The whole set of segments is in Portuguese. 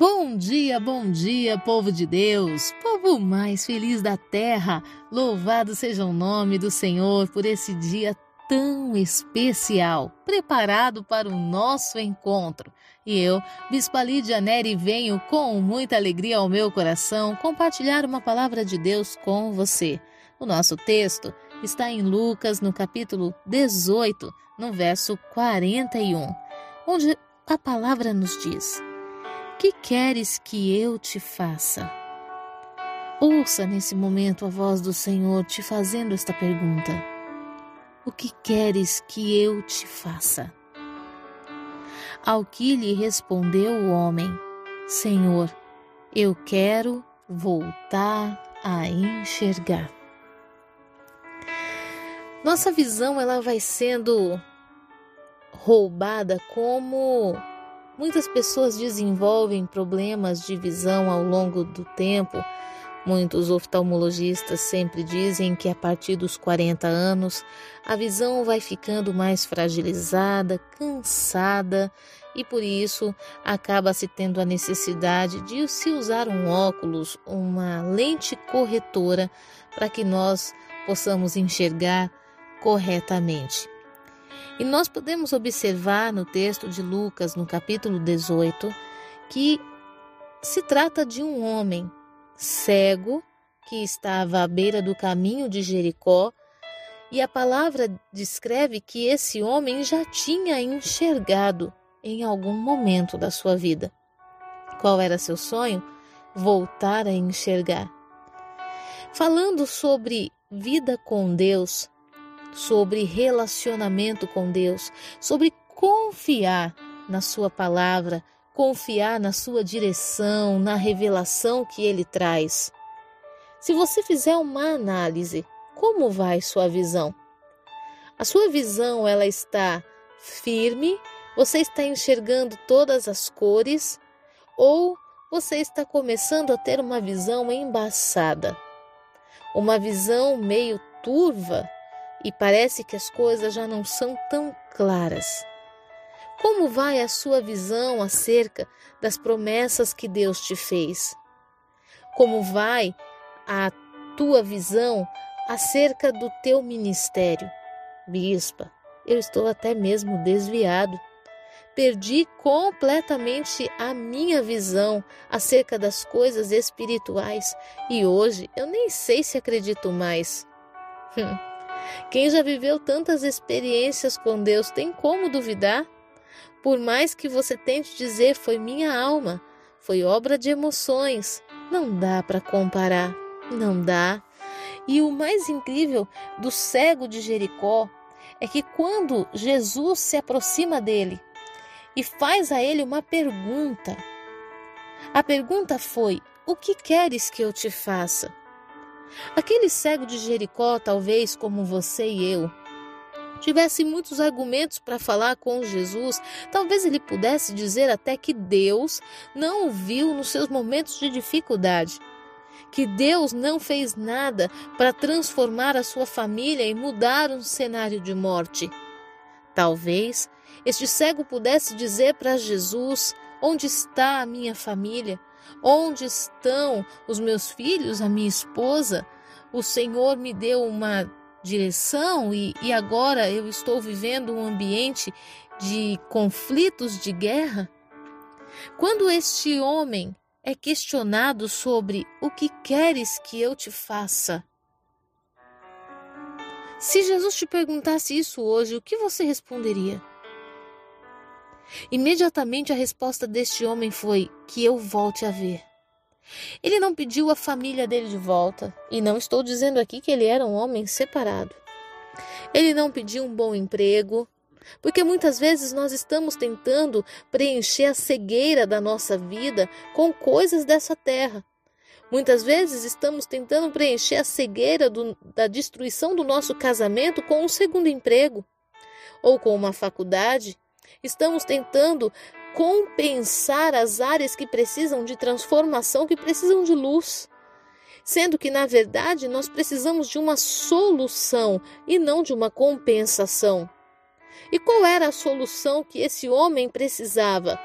Bom dia, bom dia, povo de Deus, povo mais feliz da terra. Louvado seja o nome do Senhor por esse dia tão especial, preparado para o nosso encontro. E eu, Bispa Lídia Neri, venho com muita alegria ao meu coração compartilhar uma palavra de Deus com você. O nosso texto está em Lucas, no capítulo 18, no verso 41, onde a palavra nos diz que queres que eu te faça? Ouça nesse momento a voz do Senhor te fazendo esta pergunta: O que queres que eu te faça? Ao que lhe respondeu o homem: Senhor, eu quero voltar a enxergar. Nossa visão ela vai sendo roubada como Muitas pessoas desenvolvem problemas de visão ao longo do tempo. Muitos oftalmologistas sempre dizem que a partir dos 40 anos a visão vai ficando mais fragilizada, cansada e por isso acaba se tendo a necessidade de se usar um óculos, uma lente corretora para que nós possamos enxergar corretamente. E nós podemos observar no texto de Lucas, no capítulo 18, que se trata de um homem cego que estava à beira do caminho de Jericó, e a palavra descreve que esse homem já tinha enxergado em algum momento da sua vida. Qual era seu sonho? Voltar a enxergar. Falando sobre vida com Deus, sobre relacionamento com Deus, sobre confiar na Sua palavra, confiar na Sua direção, na revelação que Ele traz. Se você fizer uma análise, como vai sua visão? A sua visão ela está firme? Você está enxergando todas as cores? Ou você está começando a ter uma visão embaçada? Uma visão meio turva e parece que as coisas já não são tão claras. Como vai a sua visão acerca das promessas que Deus te fez? Como vai a tua visão acerca do teu ministério? Bispa, eu estou até mesmo desviado. Perdi completamente a minha visão acerca das coisas espirituais e hoje eu nem sei se acredito mais. Hum. Quem já viveu tantas experiências com Deus tem como duvidar? Por mais que você tente dizer foi minha alma, foi obra de emoções, não dá para comparar, não dá. E o mais incrível do cego de Jericó é que quando Jesus se aproxima dele e faz a ele uma pergunta, a pergunta foi: O que queres que eu te faça? Aquele cego de Jericó, talvez como você e eu, tivesse muitos argumentos para falar com Jesus, talvez ele pudesse dizer até que Deus não o viu nos seus momentos de dificuldade, que Deus não fez nada para transformar a sua família e mudar um cenário de morte. Talvez este cego pudesse dizer para Jesus: Onde está a minha família? Onde estão os meus filhos, a minha esposa? O Senhor me deu uma direção e, e agora eu estou vivendo um ambiente de conflitos, de guerra? Quando este homem é questionado sobre o que queres que eu te faça, se Jesus te perguntasse isso hoje, o que você responderia? Imediatamente a resposta deste homem foi: Que eu volte a ver. Ele não pediu a família dele de volta, e não estou dizendo aqui que ele era um homem separado. Ele não pediu um bom emprego, porque muitas vezes nós estamos tentando preencher a cegueira da nossa vida com coisas dessa terra. Muitas vezes estamos tentando preencher a cegueira do, da destruição do nosso casamento com um segundo emprego, ou com uma faculdade, Estamos tentando compensar as áreas que precisam de transformação, que precisam de luz. Sendo que, na verdade, nós precisamos de uma solução e não de uma compensação. E qual era a solução que esse homem precisava?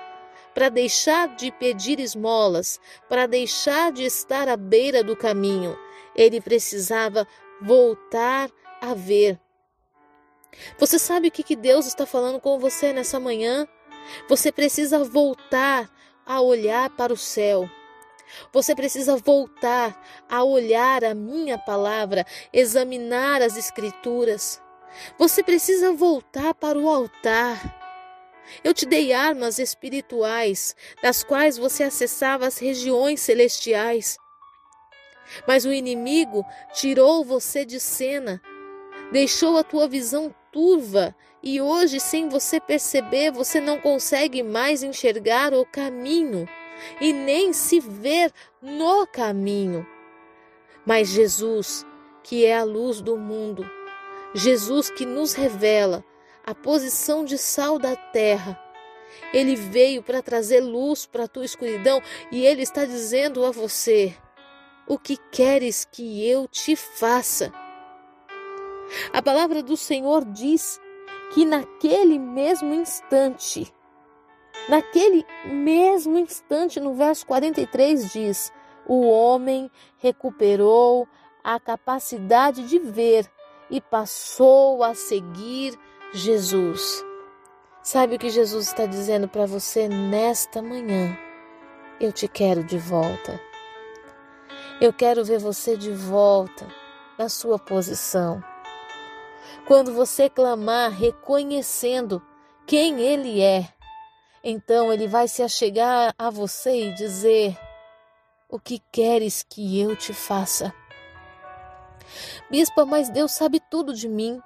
para deixar de pedir esmolas, para deixar de estar à beira do caminho. Ele precisava voltar a ver. Você sabe o que Deus está falando com você nessa manhã? Você precisa voltar a olhar para o céu. Você precisa voltar a olhar a minha palavra, examinar as Escrituras. Você precisa voltar para o altar. Eu te dei armas espirituais, das quais você acessava as regiões celestiais. Mas o inimigo tirou você de cena, deixou a tua visão turva e hoje, sem você perceber, você não consegue mais enxergar o caminho e nem se ver no caminho. Mas Jesus, que é a luz do mundo, Jesus que nos revela a posição de sal da terra, ele veio para trazer luz para a tua escuridão e ele está dizendo a você: O que queres que eu te faça? A palavra do Senhor diz que naquele mesmo instante Naquele mesmo instante, no verso 43 diz: O homem recuperou a capacidade de ver e passou a seguir Jesus. Sabe o que Jesus está dizendo para você nesta manhã? Eu te quero de volta. Eu quero ver você de volta na sua posição. Quando você clamar reconhecendo quem Ele é, então ele vai se achegar a você e dizer: O que queres que eu te faça? Bispa, mas Deus sabe tudo de mim.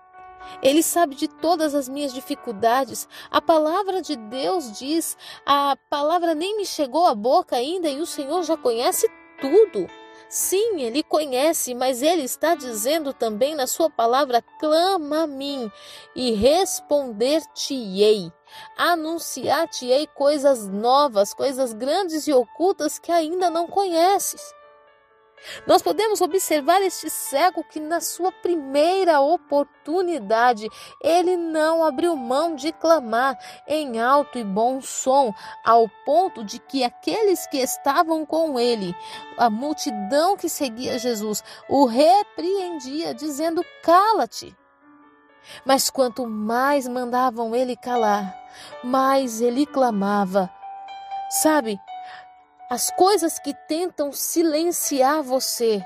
Ele sabe de todas as minhas dificuldades. A palavra de Deus diz: a palavra nem me chegou à boca ainda e o Senhor já conhece tudo. Sim, ele conhece, mas ele está dizendo também na sua palavra: clama a mim e responder-te-ei. Anunciar-te-ei coisas novas, coisas grandes e ocultas que ainda não conheces. Nós podemos observar este cego que, na sua primeira oportunidade, ele não abriu mão de clamar em alto e bom som, ao ponto de que aqueles que estavam com ele, a multidão que seguia Jesus, o repreendia, dizendo: Cala-te. Mas quanto mais mandavam ele calar, mais ele clamava. Sabe, as coisas que tentam silenciar você,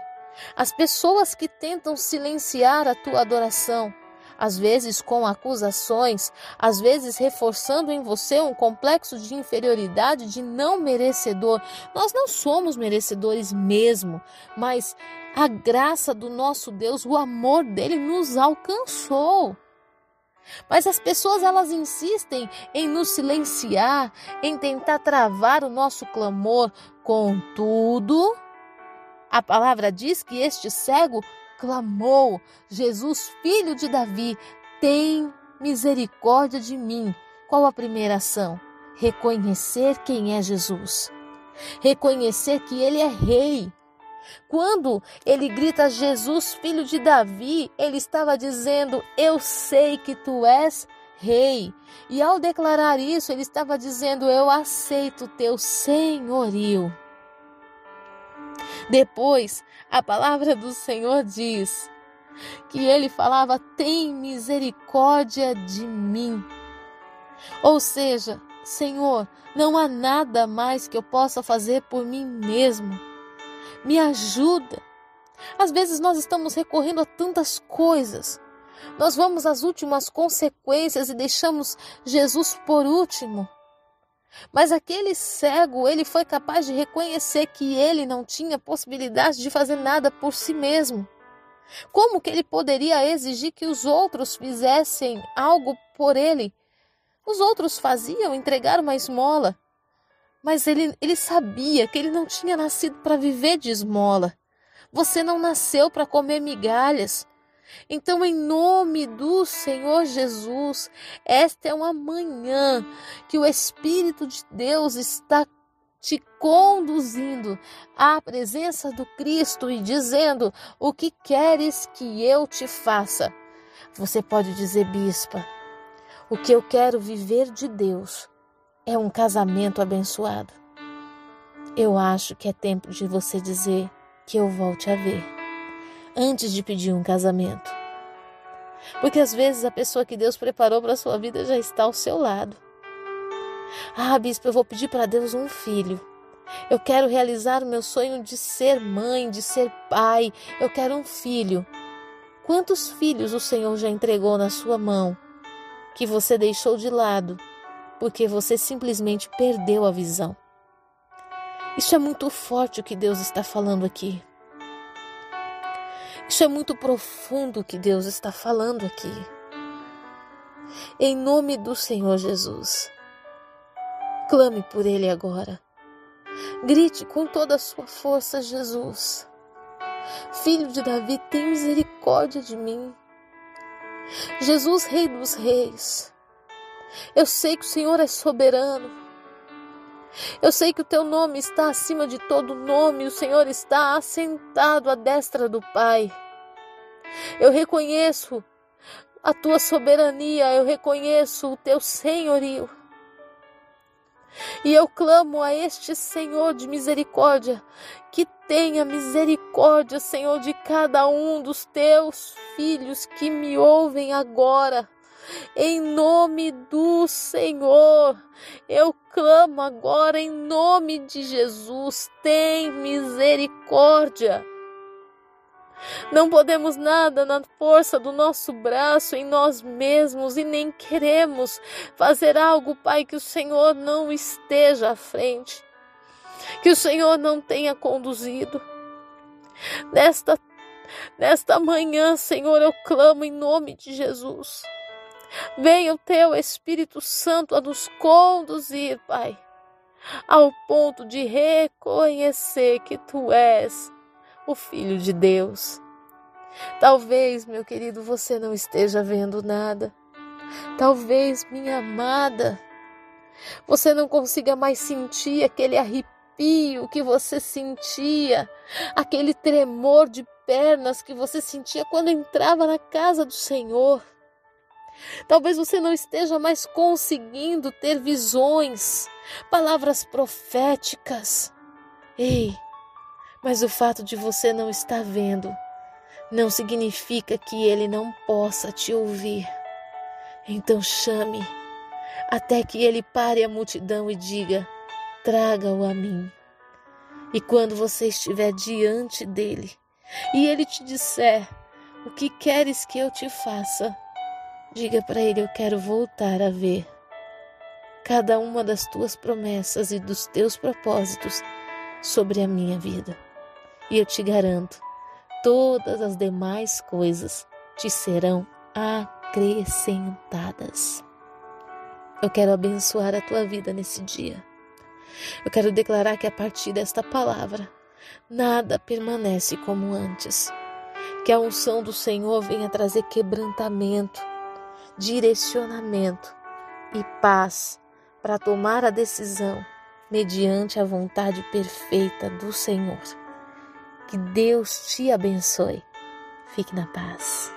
as pessoas que tentam silenciar a tua adoração, às vezes com acusações, às vezes reforçando em você um complexo de inferioridade, de não merecedor. Nós não somos merecedores mesmo, mas a graça do nosso Deus, o amor dele nos alcançou. Mas as pessoas elas insistem em nos silenciar, em tentar travar o nosso clamor. Contudo, a palavra diz que este cego clamou: Jesus, filho de Davi, tem misericórdia de mim. Qual a primeira ação? Reconhecer quem é Jesus. Reconhecer que ele é rei quando ele grita Jesus, filho de Davi, ele estava dizendo: Eu sei que tu és rei. E ao declarar isso, ele estava dizendo: Eu aceito teu senhorio. Depois, a palavra do Senhor diz que ele falava: Tem misericórdia de mim. Ou seja, Senhor, não há nada mais que eu possa fazer por mim mesmo me ajuda. Às vezes nós estamos recorrendo a tantas coisas. Nós vamos às últimas consequências e deixamos Jesus por último. Mas aquele cego, ele foi capaz de reconhecer que ele não tinha possibilidade de fazer nada por si mesmo. Como que ele poderia exigir que os outros fizessem algo por ele? Os outros faziam entregar uma esmola. Mas ele, ele sabia que ele não tinha nascido para viver de esmola. Você não nasceu para comer migalhas. Então, em nome do Senhor Jesus, esta é uma manhã que o Espírito de Deus está te conduzindo à presença do Cristo e dizendo: O que queres que eu te faça? Você pode dizer, bispa, o que eu quero viver de Deus é um casamento abençoado. Eu acho que é tempo de você dizer que eu volte a ver antes de pedir um casamento. Porque às vezes a pessoa que Deus preparou para a sua vida já está ao seu lado. Ah, bispo, eu vou pedir para Deus um filho. Eu quero realizar o meu sonho de ser mãe, de ser pai. Eu quero um filho. Quantos filhos o Senhor já entregou na sua mão que você deixou de lado porque você simplesmente perdeu a visão? Isso é muito forte o que Deus está falando aqui. Isso é muito profundo o que Deus está falando aqui. Em nome do Senhor Jesus, clame por Ele agora. Grite com toda a sua força, Jesus. Filho de Davi, tem misericórdia de mim. Jesus, Rei dos Reis, eu sei que o Senhor é soberano. Eu sei que o teu nome está acima de todo nome, o Senhor está assentado à destra do Pai. Eu reconheço a tua soberania, eu reconheço o teu senhorio. E eu clamo a este Senhor de misericórdia, que tenha misericórdia, Senhor, de cada um dos teus filhos que me ouvem agora. Em nome do Senhor, eu clamo agora em nome de Jesus, tem misericórdia. Não podemos nada na força do nosso braço em nós mesmos e nem queremos fazer algo, Pai, que o Senhor não esteja à frente, que o Senhor não tenha conduzido. Nesta, nesta manhã, Senhor, eu clamo em nome de Jesus. Venha o teu Espírito Santo a nos conduzir, Pai, ao ponto de reconhecer que tu és o Filho de Deus. Talvez, meu querido, você não esteja vendo nada. Talvez, minha amada, você não consiga mais sentir aquele arrepio que você sentia, aquele tremor de pernas que você sentia quando entrava na casa do Senhor. Talvez você não esteja mais conseguindo ter visões, palavras proféticas. Ei, mas o fato de você não estar vendo não significa que ele não possa te ouvir. Então chame até que ele pare a multidão e diga: Traga-o a mim. E quando você estiver diante dele e ele te disser: O que queres que eu te faça? Diga para ele: Eu quero voltar a ver cada uma das tuas promessas e dos teus propósitos sobre a minha vida. E eu te garanto, todas as demais coisas te serão acrescentadas. Eu quero abençoar a tua vida nesse dia. Eu quero declarar que a partir desta palavra, nada permanece como antes. Que a unção do Senhor venha trazer quebrantamento, direcionamento e paz para tomar a decisão mediante a vontade perfeita do Senhor. Que Deus te abençoe. Fique na paz.